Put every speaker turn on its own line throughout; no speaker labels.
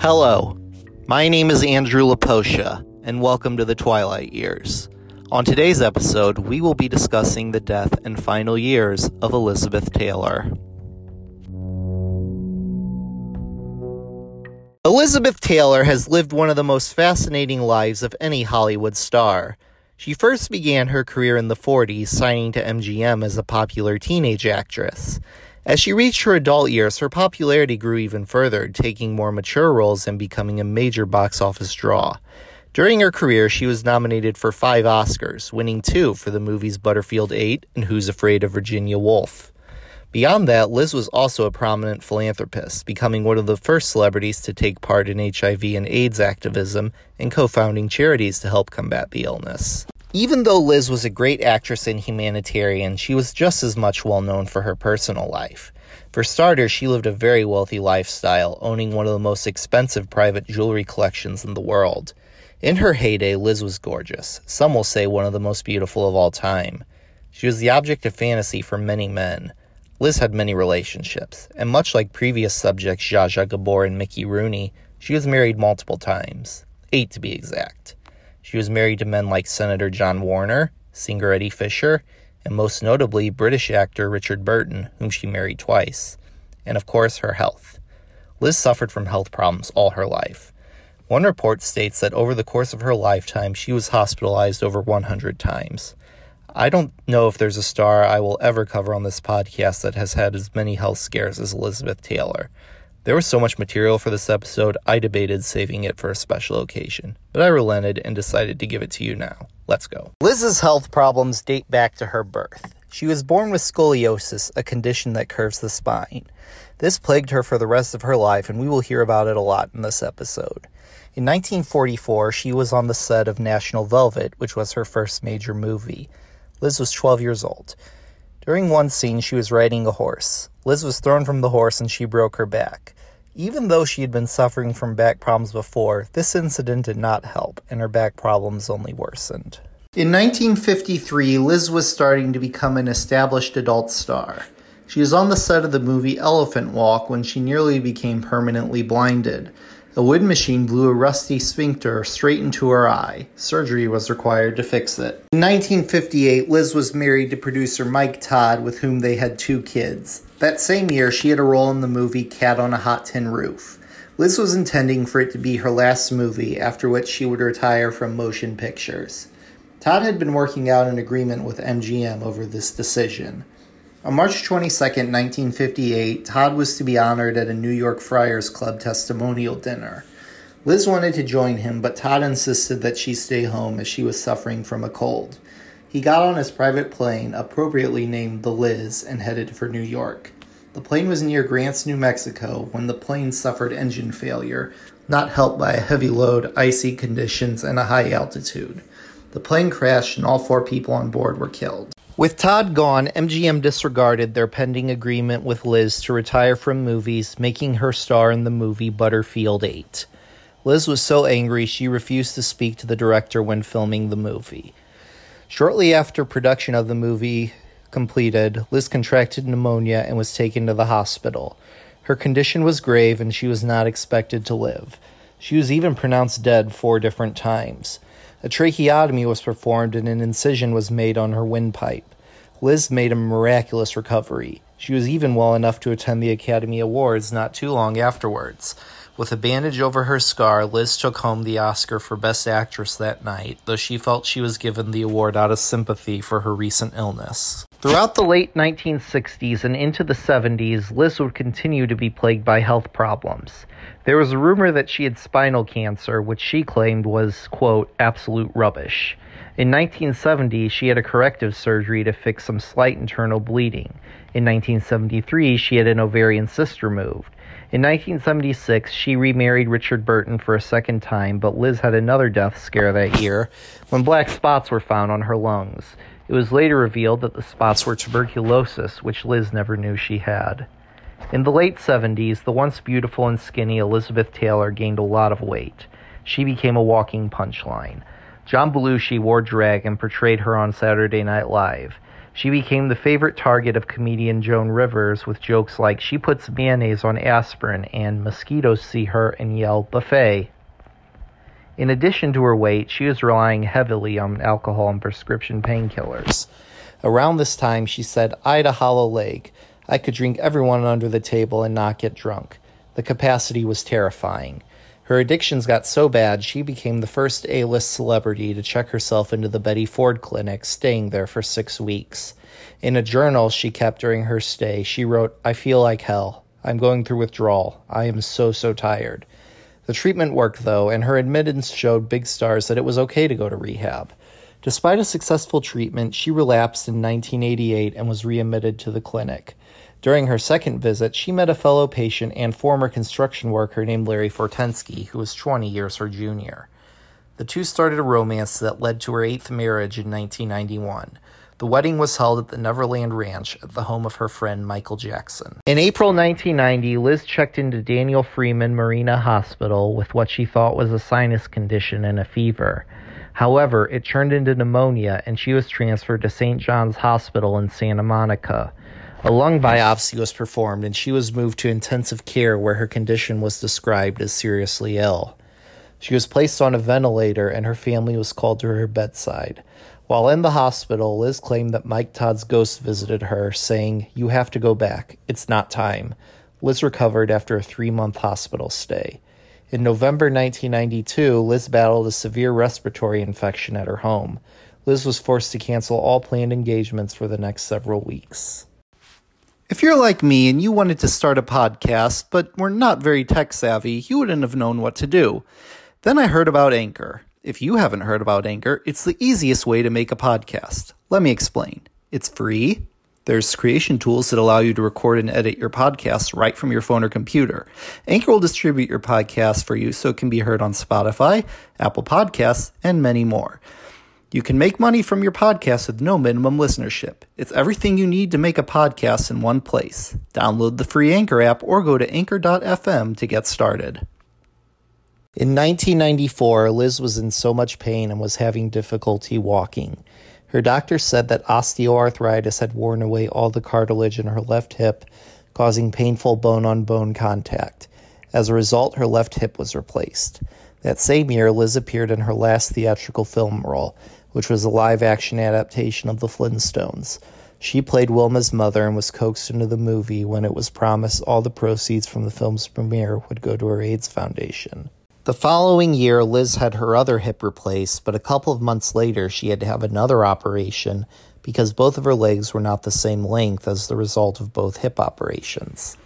Hello, my name is Andrew Laposha, and welcome to the Twilight Years. On today's episode, we will be discussing the death and final years of Elizabeth Taylor. Elizabeth Taylor has lived one of the most fascinating lives of any Hollywood star. She first began her career in the 40s, signing to MGM as a popular teenage actress. As she reached her adult years, her popularity grew even further, taking more mature roles and becoming a major box office draw. During her career, she was nominated for five Oscars, winning two for the movies Butterfield 8 and Who's Afraid of Virginia Woolf. Beyond that, Liz was also a prominent philanthropist, becoming one of the first celebrities to take part in HIV and AIDS activism and co founding charities to help combat the illness. Even though Liz was a great actress and humanitarian, she was just as much well known for her personal life. For starters, she lived a very wealthy lifestyle, owning one of the most expensive private jewelry collections in the world. In her heyday, Liz was gorgeous. Some will say one of the most beautiful of all time. She was the object of fantasy for many men. Liz had many relationships, and much like previous subjects Zsa Zsa Gabor and Mickey Rooney, she was married multiple times. Eight to be exact. She was married to men like Senator John Warner, singer Eddie Fisher, and most notably British actor Richard Burton, whom she married twice. And of course, her health. Liz suffered from health problems all her life. One report states that over the course of her lifetime, she was hospitalized over 100 times. I don't know if there's a star I will ever cover on this podcast that has had as many health scares as Elizabeth Taylor. There was so much material for this episode, I debated saving it for a special occasion, but I relented and decided to give it to you now. Let's go. Liz's health problems date back to her birth. She was born with scoliosis, a condition that curves the spine. This plagued her for the rest of her life, and we will hear about it a lot in this episode. In 1944, she was on the set of National Velvet, which was her first major movie. Liz was 12 years old. During one scene, she was riding a horse. Liz was thrown from the horse and she broke her back. Even though she had been suffering from back problems before, this incident did not help, and her back problems only worsened. In 1953, Liz was starting to become an established adult star. She was on the set of the movie Elephant Walk when she nearly became permanently blinded. A wood machine blew a rusty sphincter straight into her eye. Surgery was required to fix it. In 1958, Liz was married to producer Mike Todd, with whom they had two kids. That same year, she had a role in the movie Cat on a Hot Tin Roof. Liz was intending for it to be her last movie, after which she would retire from motion pictures. Todd had been working out an agreement with MGM over this decision. On March 22, 1958, Todd was to be honored at a New York Friars Club testimonial dinner. Liz wanted to join him, but Todd insisted that she stay home as she was suffering from a cold. He got on his private plane, appropriately named the Liz, and headed for New York. The plane was near Grants, New Mexico, when the plane suffered engine failure, not helped by a heavy load, icy conditions, and a high altitude. The plane crashed, and all four people on board were killed. With Todd gone, MGM disregarded their pending agreement with Liz to retire from movies, making her star in the movie Butterfield 8. Liz was so angry she refused to speak to the director when filming the movie. Shortly after production of the movie completed, Liz contracted pneumonia and was taken to the hospital. Her condition was grave and she was not expected to live. She was even pronounced dead four different times. A tracheotomy was performed and an incision was made on her windpipe. Liz made a miraculous recovery. She was even well enough to attend the Academy Awards not too long afterwards. With a bandage over her scar, Liz took home the Oscar for Best Actress that night, though she felt she was given the award out of sympathy for her recent illness. Throughout the late 1960s and into the 70s, Liz would continue to be plagued by health problems. There was a rumor that she had spinal cancer, which she claimed was, quote, absolute rubbish. In 1970, she had a corrective surgery to fix some slight internal bleeding. In 1973, she had an ovarian cyst removed. In 1976, she remarried Richard Burton for a second time, but Liz had another death scare that year when black spots were found on her lungs. It was later revealed that the spots were tuberculosis, which Liz never knew she had. In the late 70s, the once beautiful and skinny Elizabeth Taylor gained a lot of weight. She became a walking punchline. John Belushi wore drag and portrayed her on Saturday Night Live. She became the favorite target of comedian Joan Rivers with jokes like, She puts mayonnaise on aspirin, and mosquitoes see her and yell, Buffet. In addition to her weight, she was relying heavily on alcohol and prescription painkillers. Around this time, she said, I had a hollow leg. I could drink everyone under the table and not get drunk. The capacity was terrifying. Her addictions got so bad, she became the first A list celebrity to check herself into the Betty Ford Clinic, staying there for six weeks. In a journal she kept during her stay, she wrote, I feel like hell. I'm going through withdrawal. I am so, so tired. The treatment worked, though, and her admittance showed big stars that it was okay to go to rehab. Despite a successful treatment, she relapsed in 1988 and was readmitted to the clinic. During her second visit, she met a fellow patient and former construction worker named Larry Fortensky, who was 20 years her junior. The two started a romance that led to her eighth marriage in 1991. The wedding was held at the Neverland Ranch at the home of her friend Michael Jackson. In April 1990, Liz checked into Daniel Freeman Marina Hospital with what she thought was a sinus condition and a fever. However, it turned into pneumonia and she was transferred to St. John's Hospital in Santa Monica. A lung biopsy was performed and she was moved to intensive care where her condition was described as seriously ill. She was placed on a ventilator and her family was called to her bedside. While in the hospital, Liz claimed that Mike Todd's ghost visited her, saying, You have to go back. It's not time. Liz recovered after a three month hospital stay. In November 1992, Liz battled a severe respiratory infection at her home. Liz was forced to cancel all planned engagements for the next several weeks. If you're like me and you wanted to start a podcast, but were not very tech savvy, you wouldn't have known what to do. Then I heard about Anchor. If you haven't heard about Anchor, it's the easiest way to make a podcast. Let me explain. It's free. There's creation tools that allow you to record and edit your podcasts right from your phone or computer. Anchor will distribute your podcast for you so it can be heard on Spotify, Apple Podcasts, and many more. You can make money from your podcast with no minimum listenership. It's everything you need to make a podcast in one place. Download the free Anchor app or go to anchor.fm to get started. In 1994, Liz was in so much pain and was having difficulty walking. Her doctor said that osteoarthritis had worn away all the cartilage in her left hip, causing painful bone on bone contact. As a result, her left hip was replaced. That same year, Liz appeared in her last theatrical film role, which was a live action adaptation of The Flintstones. She played Wilma's mother and was coaxed into the movie when it was promised all the proceeds from the film's premiere would go to her AIDS Foundation. The following year, Liz had her other hip replaced, but a couple of months later, she had to have another operation because both of her legs were not the same length as the result of both hip operations.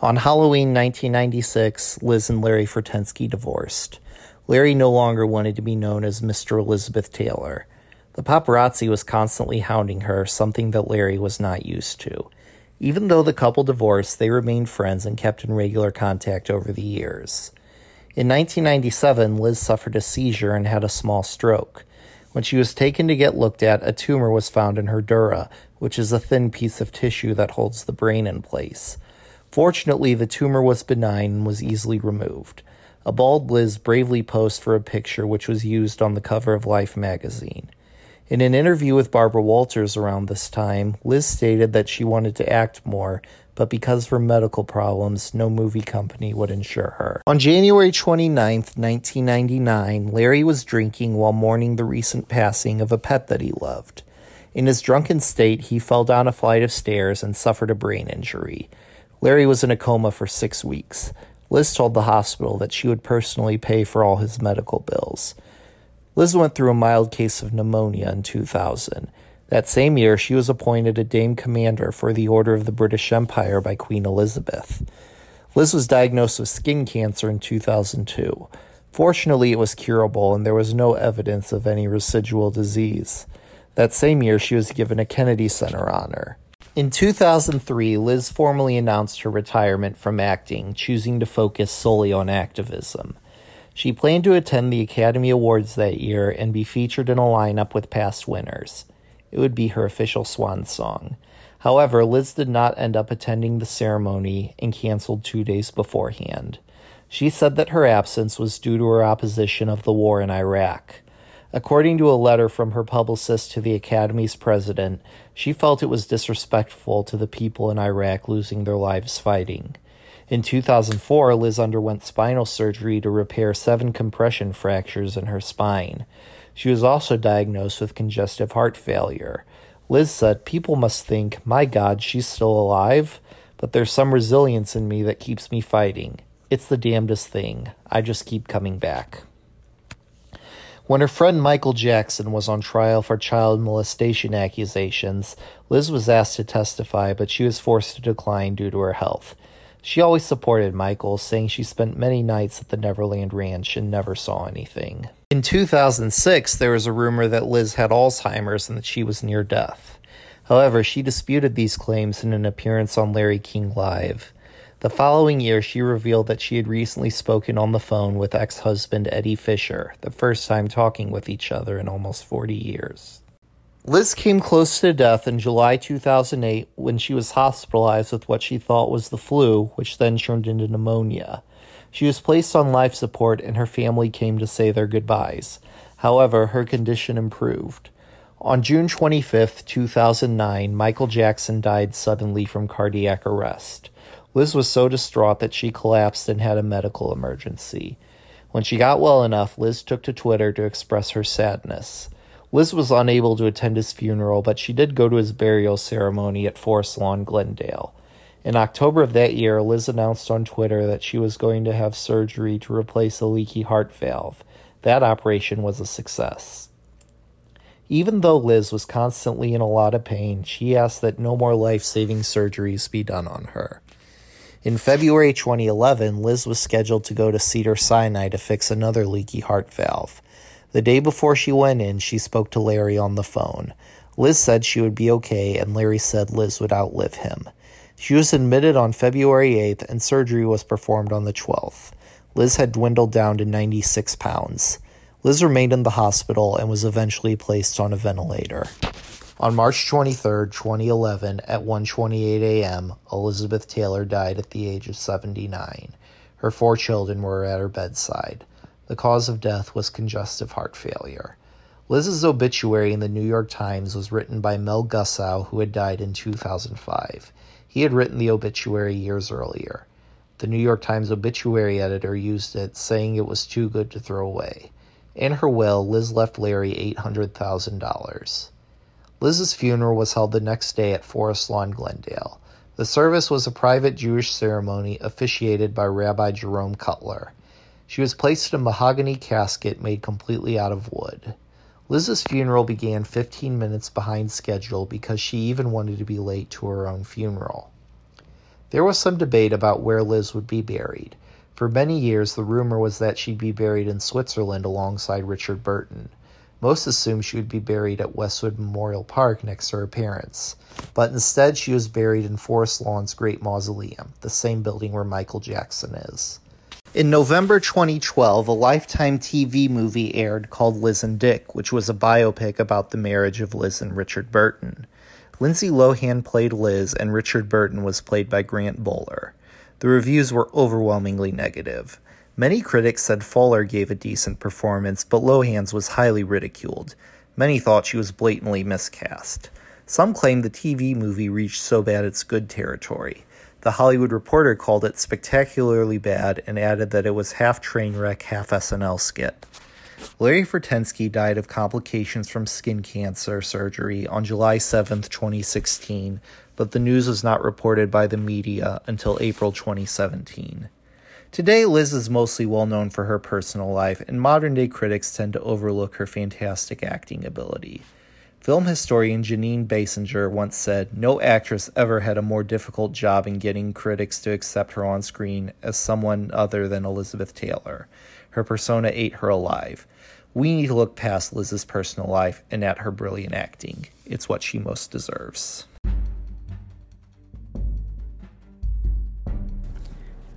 On Halloween 1996, Liz and Larry Fortensky divorced. Larry no longer wanted to be known as Mr. Elizabeth Taylor. The paparazzi was constantly hounding her, something that Larry was not used to. Even though the couple divorced, they remained friends and kept in regular contact over the years. In 1997, Liz suffered a seizure and had a small stroke. When she was taken to get looked at, a tumor was found in her dura, which is a thin piece of tissue that holds the brain in place. Fortunately, the tumor was benign and was easily removed. A bald Liz bravely posed for a picture which was used on the cover of Life magazine. In an interview with Barbara Walters around this time, Liz stated that she wanted to act more, but because of her medical problems, no movie company would insure her. On January 29, 1999, Larry was drinking while mourning the recent passing of a pet that he loved. In his drunken state, he fell down a flight of stairs and suffered a brain injury. Larry was in a coma for six weeks. Liz told the hospital that she would personally pay for all his medical bills. Liz went through a mild case of pneumonia in 2000. That same year, she was appointed a Dame Commander for the Order of the British Empire by Queen Elizabeth. Liz was diagnosed with skin cancer in 2002. Fortunately, it was curable and there was no evidence of any residual disease. That same year, she was given a Kennedy Center honor. In 2003, Liz formally announced her retirement from acting, choosing to focus solely on activism. She planned to attend the Academy Awards that year and be featured in a lineup with past winners. It would be her official swan song. However, Liz did not end up attending the ceremony and canceled two days beforehand. She said that her absence was due to her opposition of the war in Iraq. According to a letter from her publicist to the Academy's president, she felt it was disrespectful to the people in Iraq losing their lives fighting. In 2004, Liz underwent spinal surgery to repair seven compression fractures in her spine. She was also diagnosed with congestive heart failure. Liz said, People must think, my God, she's still alive, but there's some resilience in me that keeps me fighting. It's the damnedest thing. I just keep coming back. When her friend Michael Jackson was on trial for child molestation accusations, Liz was asked to testify, but she was forced to decline due to her health. She always supported Michael, saying she spent many nights at the Neverland Ranch and never saw anything. In 2006, there was a rumor that Liz had Alzheimer's and that she was near death. However, she disputed these claims in an appearance on Larry King Live. The following year, she revealed that she had recently spoken on the phone with ex husband Eddie Fisher, the first time talking with each other in almost 40 years. Liz came close to death in July 2008 when she was hospitalized with what she thought was the flu, which then turned into pneumonia. She was placed on life support and her family came to say their goodbyes. However, her condition improved. On June 25, 2009, Michael Jackson died suddenly from cardiac arrest. Liz was so distraught that she collapsed and had a medical emergency. When she got well enough, Liz took to Twitter to express her sadness. Liz was unable to attend his funeral, but she did go to his burial ceremony at Forest Lawn, Glendale. In October of that year, Liz announced on Twitter that she was going to have surgery to replace a leaky heart valve. That operation was a success. Even though Liz was constantly in a lot of pain, she asked that no more life saving surgeries be done on her. In February 2011, Liz was scheduled to go to Cedar Sinai to fix another leaky heart valve. The day before she went in, she spoke to Larry on the phone. Liz said she would be okay, and Larry said Liz would outlive him. She was admitted on February 8th, and surgery was performed on the 12th. Liz had dwindled down to 96 pounds. Liz remained in the hospital and was eventually placed on a ventilator. On March 23, 2011, at 1:28 a.m., Elizabeth Taylor died at the age of 79. Her four children were at her bedside. The cause of death was congestive heart failure. Liz's obituary in the New York Times was written by Mel Gussow, who had died in 2005. He had written the obituary years earlier. The New York Times obituary editor used it, saying it was too good to throw away. In her will, Liz left Larry $800,000. Liz's funeral was held the next day at Forest Lawn, Glendale. The service was a private Jewish ceremony officiated by Rabbi Jerome Cutler. She was placed in a mahogany casket made completely out of wood. Liz's funeral began 15 minutes behind schedule because she even wanted to be late to her own funeral. There was some debate about where Liz would be buried. For many years, the rumor was that she'd be buried in Switzerland alongside Richard Burton. Most assumed she would be buried at Westwood Memorial Park next to her parents, but instead she was buried in Forest Lawn's Great Mausoleum, the same building where Michael Jackson is. In November 2012, a Lifetime TV movie aired called Liz and Dick, which was a biopic about the marriage of Liz and Richard Burton. Lindsay Lohan played Liz, and Richard Burton was played by Grant Bowler. The reviews were overwhelmingly negative. Many critics said Bowler gave a decent performance, but Lohan's was highly ridiculed. Many thought she was blatantly miscast. Some claimed the TV movie reached so bad it's good territory. The Hollywood Reporter called it spectacularly bad and added that it was half train wreck, half SNL skit. Larry Fortensky died of complications from skin cancer surgery on July 7, 2016, but the news was not reported by the media until April 2017. Today, Liz is mostly well known for her personal life, and modern day critics tend to overlook her fantastic acting ability. Film historian Jeanine Basinger once said, No actress ever had a more difficult job in getting critics to accept her on screen as someone other than Elizabeth Taylor. Her persona ate her alive. We need to look past Liz's personal life and at her brilliant acting. It's what she most deserves.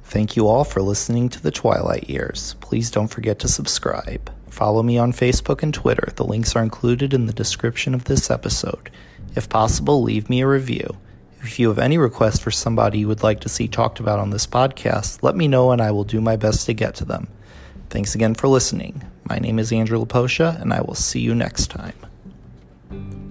Thank you all for listening to the Twilight Years. Please don't forget to subscribe. Follow me on Facebook and Twitter. The links are included in the description of this episode. If possible, leave me a review. If you have any requests for somebody you would like to see talked about on this podcast, let me know and I will do my best to get to them. Thanks again for listening. My name is Andrew Laposha, and I will see you next time.